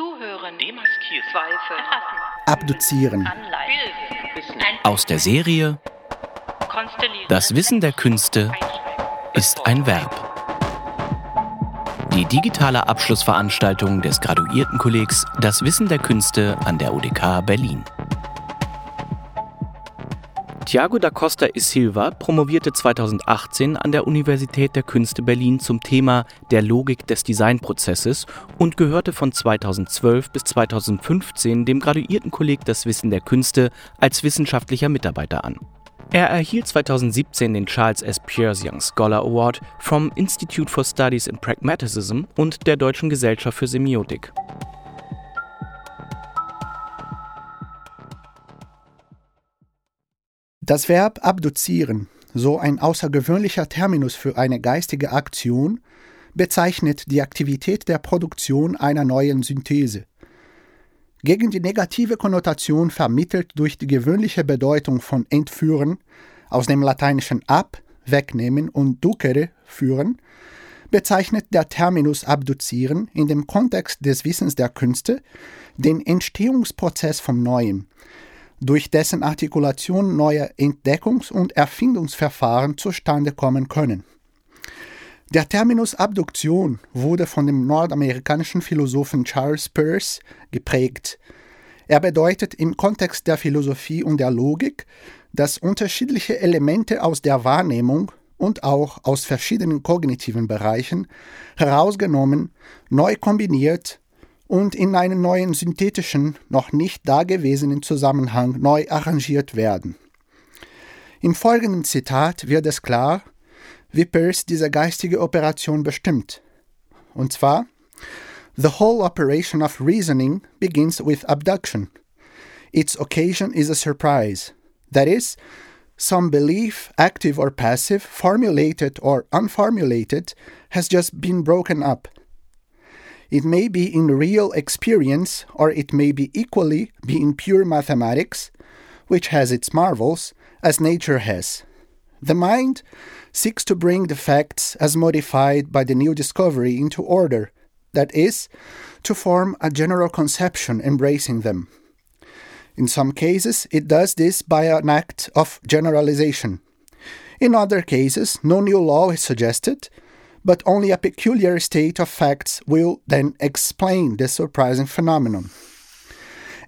Zuhören, Demaskieren. Zweifel, Erfassen, Abduzieren. Anleihen, Aus der Serie Konstellieren, Das Wissen der Künste ist ein Verb. Die digitale Abschlussveranstaltung des Graduiertenkollegs Das Wissen der Künste an der UDK Berlin. Tiago da Costa e Silva promovierte 2018 an der Universität der Künste Berlin zum Thema der Logik des Designprozesses und gehörte von 2012 bis 2015 dem Graduiertenkolleg Das Wissen der Künste als wissenschaftlicher Mitarbeiter an. Er erhielt 2017 den Charles S. Peirce Young Scholar Award vom Institute for Studies in Pragmatism und der Deutschen Gesellschaft für Semiotik. Das Verb abduzieren, so ein außergewöhnlicher Terminus für eine geistige Aktion, bezeichnet die Aktivität der Produktion einer neuen Synthese. Gegen die negative Konnotation vermittelt durch die gewöhnliche Bedeutung von entführen, aus dem lateinischen ab, wegnehmen und ducere, führen, bezeichnet der Terminus abduzieren in dem Kontext des Wissens der Künste den Entstehungsprozess vom Neuen, durch dessen Artikulation neue Entdeckungs- und Erfindungsverfahren zustande kommen können. Der Terminus Abduktion wurde von dem nordamerikanischen Philosophen Charles Peirce geprägt. Er bedeutet im Kontext der Philosophie und der Logik, dass unterschiedliche Elemente aus der Wahrnehmung und auch aus verschiedenen kognitiven Bereichen herausgenommen, neu kombiniert und in einen neuen synthetischen, noch nicht dagewesenen Zusammenhang neu arrangiert werden. Im folgenden Zitat wird es klar, wie Peirce diese geistige Operation bestimmt. Und zwar, The whole operation of reasoning begins with abduction. Its occasion is a surprise. That is, some belief, active or passive, formulated or unformulated, has just been broken up. It may be in real experience, or it may be equally be in pure mathematics, which has its marvels, as nature has. The mind seeks to bring the facts as modified by the new discovery into order, that is, to form a general conception embracing them. In some cases, it does this by an act of generalization. In other cases, no new law is suggested, but only a peculiar state of facts will then explain the surprising phenomenon.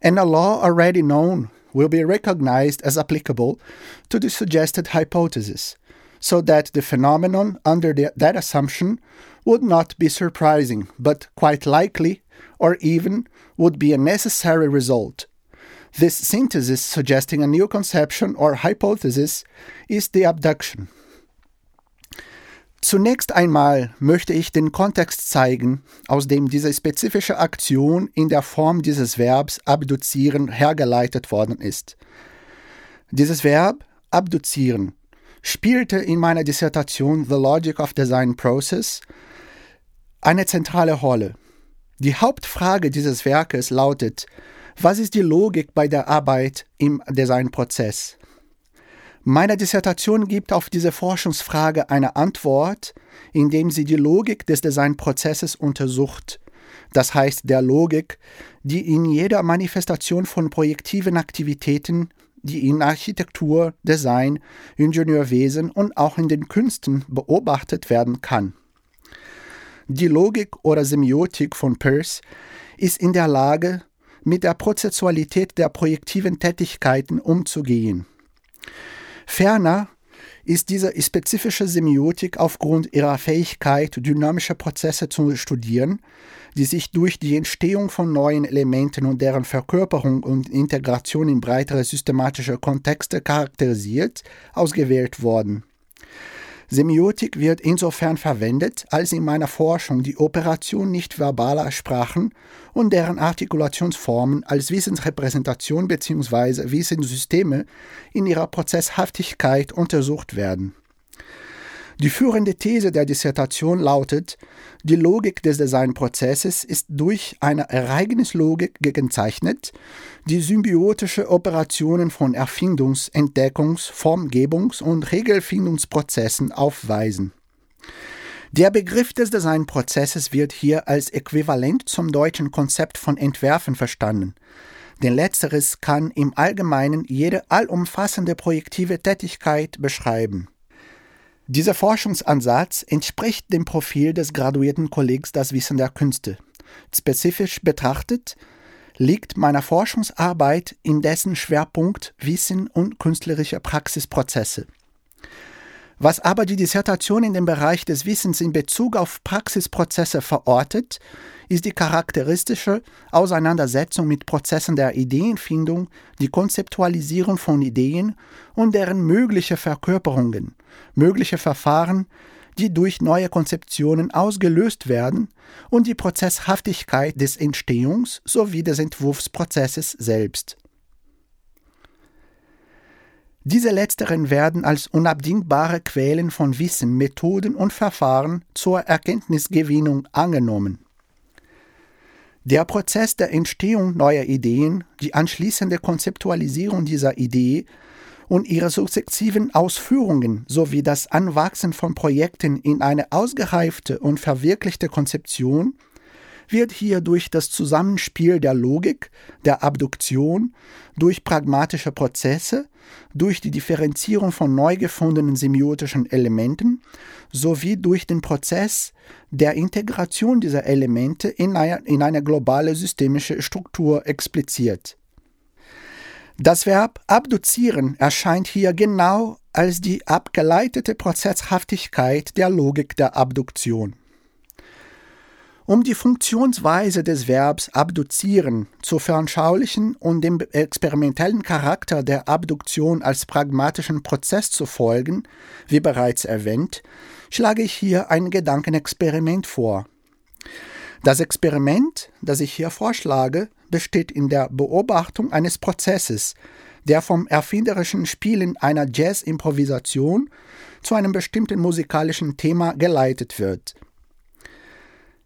And a law already known will be recognized as applicable to the suggested hypothesis, so that the phenomenon under the, that assumption would not be surprising, but quite likely, or even would be a necessary result. This synthesis suggesting a new conception or hypothesis is the abduction. Zunächst einmal möchte ich den Kontext zeigen, aus dem diese spezifische Aktion in der Form dieses Verbs abduzieren hergeleitet worden ist. Dieses Verb abduzieren spielte in meiner Dissertation The Logic of Design Process eine zentrale Rolle. Die Hauptfrage dieses Werkes lautet, was ist die Logik bei der Arbeit im Designprozess? Meine Dissertation gibt auf diese Forschungsfrage eine Antwort, indem sie die Logik des Designprozesses untersucht, das heißt der Logik, die in jeder Manifestation von projektiven Aktivitäten, die in Architektur, Design, Ingenieurwesen und auch in den Künsten beobachtet werden kann. Die Logik oder Semiotik von Peirce ist in der Lage, mit der Prozessualität der projektiven Tätigkeiten umzugehen. Ferner ist diese spezifische Semiotik aufgrund ihrer Fähigkeit, dynamische Prozesse zu studieren, die sich durch die Entstehung von neuen Elementen und deren Verkörperung und Integration in breitere systematische Kontexte charakterisiert, ausgewählt worden. Semiotik wird insofern verwendet, als in meiner Forschung die Operation nicht verbaler Sprachen und deren Artikulationsformen als Wissensrepräsentation bzw. Wissenssysteme in ihrer Prozesshaftigkeit untersucht werden. Die führende These der Dissertation lautet, die Logik des Designprozesses ist durch eine Ereignislogik gekennzeichnet, die symbiotische Operationen von Erfindungs-, Entdeckungs-, Formgebungs- und Regelfindungsprozessen aufweisen. Der Begriff des Designprozesses wird hier als äquivalent zum deutschen Konzept von Entwerfen verstanden. Denn letzteres kann im Allgemeinen jede allumfassende projektive Tätigkeit beschreiben. Dieser Forschungsansatz entspricht dem Profil des graduierten Kollegs Das Wissen der Künste. Spezifisch betrachtet liegt meiner Forschungsarbeit in dessen Schwerpunkt Wissen und künstlerische Praxisprozesse. Was aber die Dissertation in dem Bereich des Wissens in Bezug auf Praxisprozesse verortet, ist die charakteristische Auseinandersetzung mit Prozessen der Ideenfindung, die Konzeptualisierung von Ideen und deren mögliche Verkörperungen, mögliche Verfahren, die durch neue Konzeptionen ausgelöst werden und die Prozesshaftigkeit des Entstehungs sowie des Entwurfsprozesses selbst. Diese letzteren werden als unabdingbare Quellen von Wissen, Methoden und Verfahren zur Erkenntnisgewinnung angenommen. Der Prozess der Entstehung neuer Ideen, die anschließende Konzeptualisierung dieser Idee und ihre sukzessiven Ausführungen sowie das Anwachsen von Projekten in eine ausgereifte und verwirklichte Konzeption wird hier durch das Zusammenspiel der Logik, der Abduktion, durch pragmatische Prozesse, durch die Differenzierung von neu gefundenen semiotischen Elementen sowie durch den Prozess der Integration dieser Elemente in eine, in eine globale systemische Struktur expliziert. Das Verb abduzieren erscheint hier genau als die abgeleitete Prozesshaftigkeit der Logik der Abduktion. Um die Funktionsweise des Verbs abduzieren zu veranschaulichen und dem experimentellen Charakter der Abduktion als pragmatischen Prozess zu folgen, wie bereits erwähnt, schlage ich hier ein Gedankenexperiment vor. Das Experiment, das ich hier vorschlage, besteht in der Beobachtung eines Prozesses, der vom erfinderischen Spielen einer Jazz-Improvisation zu einem bestimmten musikalischen Thema geleitet wird.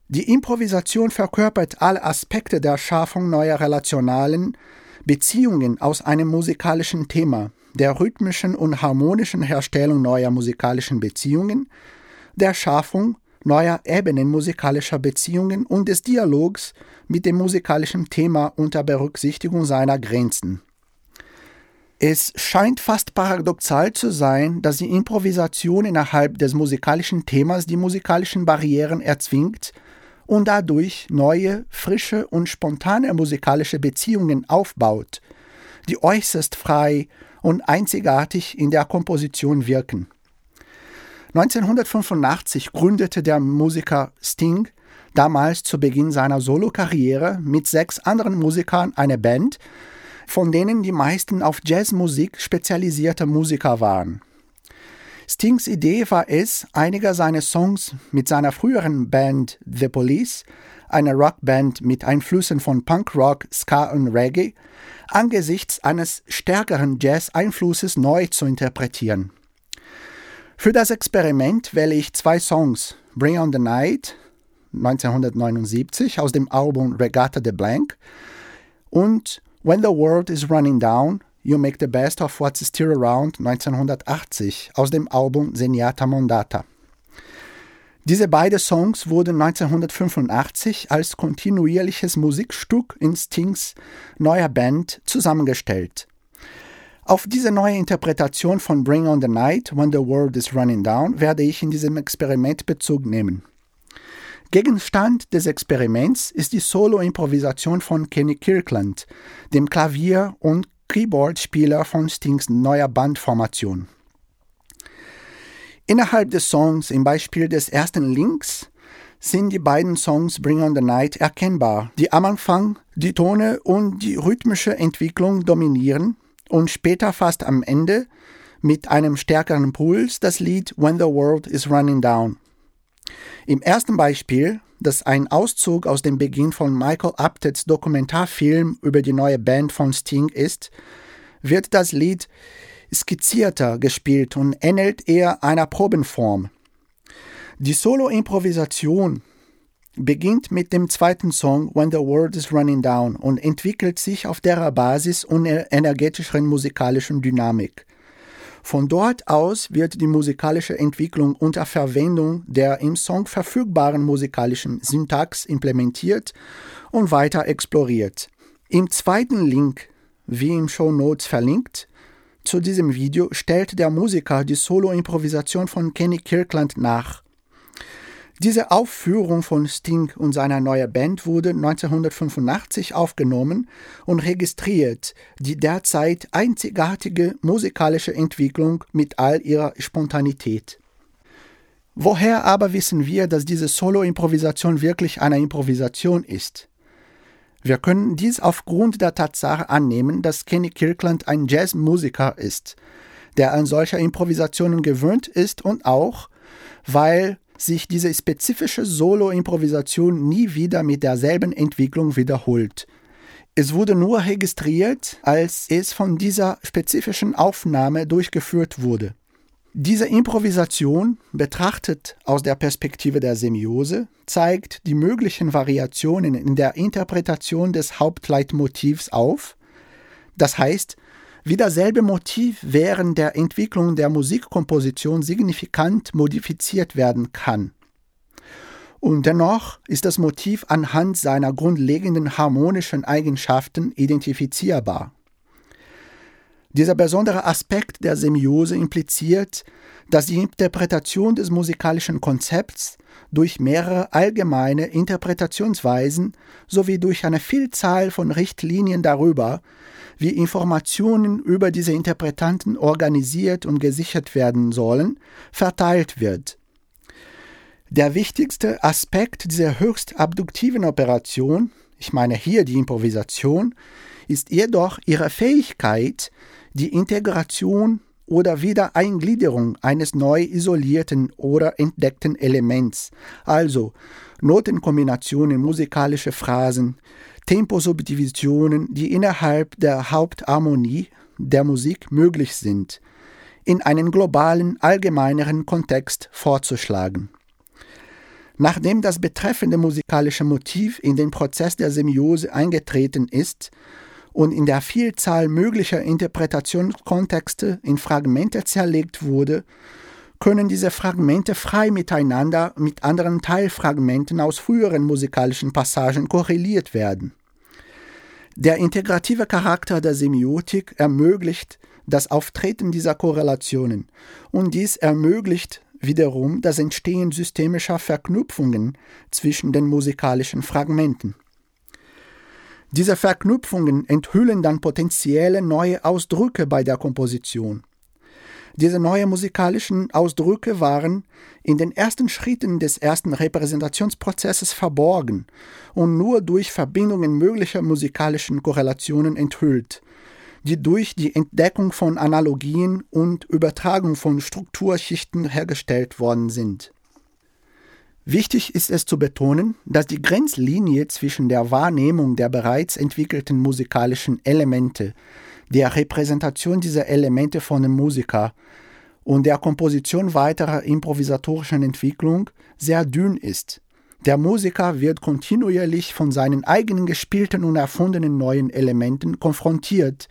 Die Improvisation verkörpert alle Aspekte der Schaffung neuer relationalen Beziehungen aus einem musikalischen Thema, der rhythmischen und harmonischen Herstellung neuer musikalischen Beziehungen, der Schaffung neuer Ebenen musikalischer Beziehungen und des Dialogs mit dem musikalischen Thema unter Berücksichtigung seiner Grenzen. Es scheint fast paradoxal zu sein, dass die Improvisation innerhalb des musikalischen Themas die musikalischen Barrieren erzwingt und dadurch neue, frische und spontane musikalische Beziehungen aufbaut, die äußerst frei und einzigartig in der Komposition wirken. 1985 gründete der Musiker Sting damals zu Beginn seiner Solokarriere mit sechs anderen Musikern eine Band, von denen die meisten auf Jazzmusik spezialisierte Musiker waren. Stings Idee war es, einige seiner Songs mit seiner früheren Band The Police, einer Rockband mit Einflüssen von Punkrock, Ska und Reggae, angesichts eines stärkeren Jazz-Einflusses neu zu interpretieren. Für das Experiment wähle ich zwei Songs, Bring on the Night 1979 aus dem Album Regatta de Blanc und When the World is Running Down You Make the Best of What's Still Around 1980 aus dem Album Zenyatta Mondata. Diese beiden Songs wurden 1985 als kontinuierliches Musikstück in Stings neuer Band zusammengestellt. Auf diese neue Interpretation von Bring on the Night, When the World is Running Down, werde ich in diesem Experiment Bezug nehmen. Gegenstand des Experiments ist die Solo-Improvisation von Kenny Kirkland, dem Klavier- und Keyboard-Spieler von Stings neuer Bandformation. Innerhalb des Songs, im Beispiel des ersten Links, sind die beiden Songs Bring on the Night erkennbar, die am Anfang die Tone und die rhythmische Entwicklung dominieren und später fast am Ende mit einem stärkeren Puls das Lied When the World is Running Down. Im ersten Beispiel das ein Auszug aus dem Beginn von Michael Apteds Dokumentarfilm über die neue Band von Sting ist, wird das Lied skizzierter gespielt und ähnelt eher einer Probenform. Die Solo-Improvisation beginnt mit dem zweiten Song When the World is Running Down und entwickelt sich auf der Basis und energetischen musikalischen Dynamik. Von dort aus wird die musikalische Entwicklung unter Verwendung der im Song verfügbaren musikalischen Syntax implementiert und weiter exploriert. Im zweiten Link, wie im Show Notes verlinkt, zu diesem Video stellt der Musiker die Solo-Improvisation von Kenny Kirkland nach. Diese Aufführung von Sting und seiner neuen Band wurde 1985 aufgenommen und registriert die derzeit einzigartige musikalische Entwicklung mit all ihrer Spontanität. Woher aber wissen wir, dass diese Solo-Improvisation wirklich eine Improvisation ist? Wir können dies aufgrund der Tatsache annehmen, dass Kenny Kirkland ein Jazzmusiker ist, der an solche Improvisationen gewöhnt ist und auch, weil sich diese spezifische Solo-Improvisation nie wieder mit derselben Entwicklung wiederholt. Es wurde nur registriert, als es von dieser spezifischen Aufnahme durchgeführt wurde. Diese Improvisation, betrachtet aus der Perspektive der Semiose, zeigt die möglichen Variationen in der Interpretation des Hauptleitmotivs auf, das heißt, wie dasselbe Motiv während der Entwicklung der Musikkomposition signifikant modifiziert werden kann. Und dennoch ist das Motiv anhand seiner grundlegenden harmonischen Eigenschaften identifizierbar. Dieser besondere Aspekt der Semiose impliziert, dass die Interpretation des musikalischen Konzepts durch mehrere allgemeine Interpretationsweisen sowie durch eine Vielzahl von Richtlinien darüber, wie Informationen über diese Interpretanten organisiert und gesichert werden sollen, verteilt wird. Der wichtigste Aspekt dieser höchst abduktiven Operation, ich meine hier die Improvisation, ist jedoch ihre Fähigkeit, die Integration oder Wiedereingliederung eines neu isolierten oder entdeckten Elements, also Notenkombinationen, musikalische Phrasen, Temposubdivisionen, die innerhalb der Hauptharmonie der Musik möglich sind, in einen globalen, allgemeineren Kontext vorzuschlagen. Nachdem das betreffende musikalische Motiv in den Prozess der Semiose eingetreten ist und in der Vielzahl möglicher Interpretationskontexte in Fragmente zerlegt wurde, können diese Fragmente frei miteinander mit anderen Teilfragmenten aus früheren musikalischen Passagen korreliert werden. Der integrative Charakter der Semiotik ermöglicht das Auftreten dieser Korrelationen und dies ermöglicht wiederum das Entstehen systemischer Verknüpfungen zwischen den musikalischen Fragmenten. Diese Verknüpfungen enthüllen dann potenzielle neue Ausdrücke bei der Komposition. Diese neuen musikalischen Ausdrücke waren in den ersten Schritten des ersten Repräsentationsprozesses verborgen und nur durch Verbindungen möglicher musikalischen Korrelationen enthüllt, die durch die Entdeckung von Analogien und Übertragung von Strukturschichten hergestellt worden sind. Wichtig ist es zu betonen, dass die Grenzlinie zwischen der Wahrnehmung der bereits entwickelten musikalischen Elemente der Repräsentation dieser Elemente von dem Musiker und der Komposition weiterer improvisatorischen Entwicklung sehr dünn ist. Der Musiker wird kontinuierlich von seinen eigenen gespielten und erfundenen neuen Elementen konfrontiert,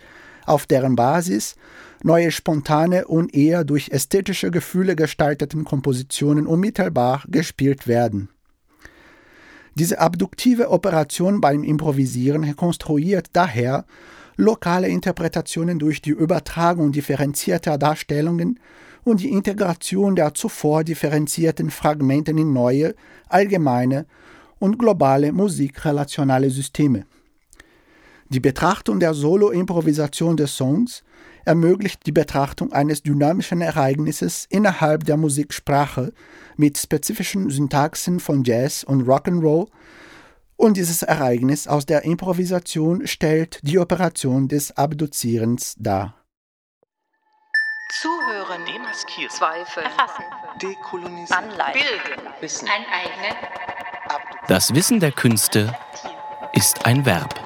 auf deren Basis neue spontane und eher durch ästhetische Gefühle gestalteten Kompositionen unmittelbar gespielt werden. Diese abduktive Operation beim Improvisieren rekonstruiert daher lokale Interpretationen durch die Übertragung differenzierter Darstellungen und die Integration der zuvor differenzierten Fragmenten in neue, allgemeine und globale musikrelationale Systeme. Die Betrachtung der Solo-Improvisation des Songs ermöglicht die Betrachtung eines dynamischen Ereignisses innerhalb der Musiksprache mit spezifischen Syntaxen von Jazz und Rock'n'Roll. Und dieses Ereignis aus der Improvisation stellt die Operation des Abduzierens dar. Zuhören, demaskieren, Zweifeln, erfassen, dekolonisieren, anleiten, bilden, Wissen, aneignen, Das Wissen der Künste ist ein Verb.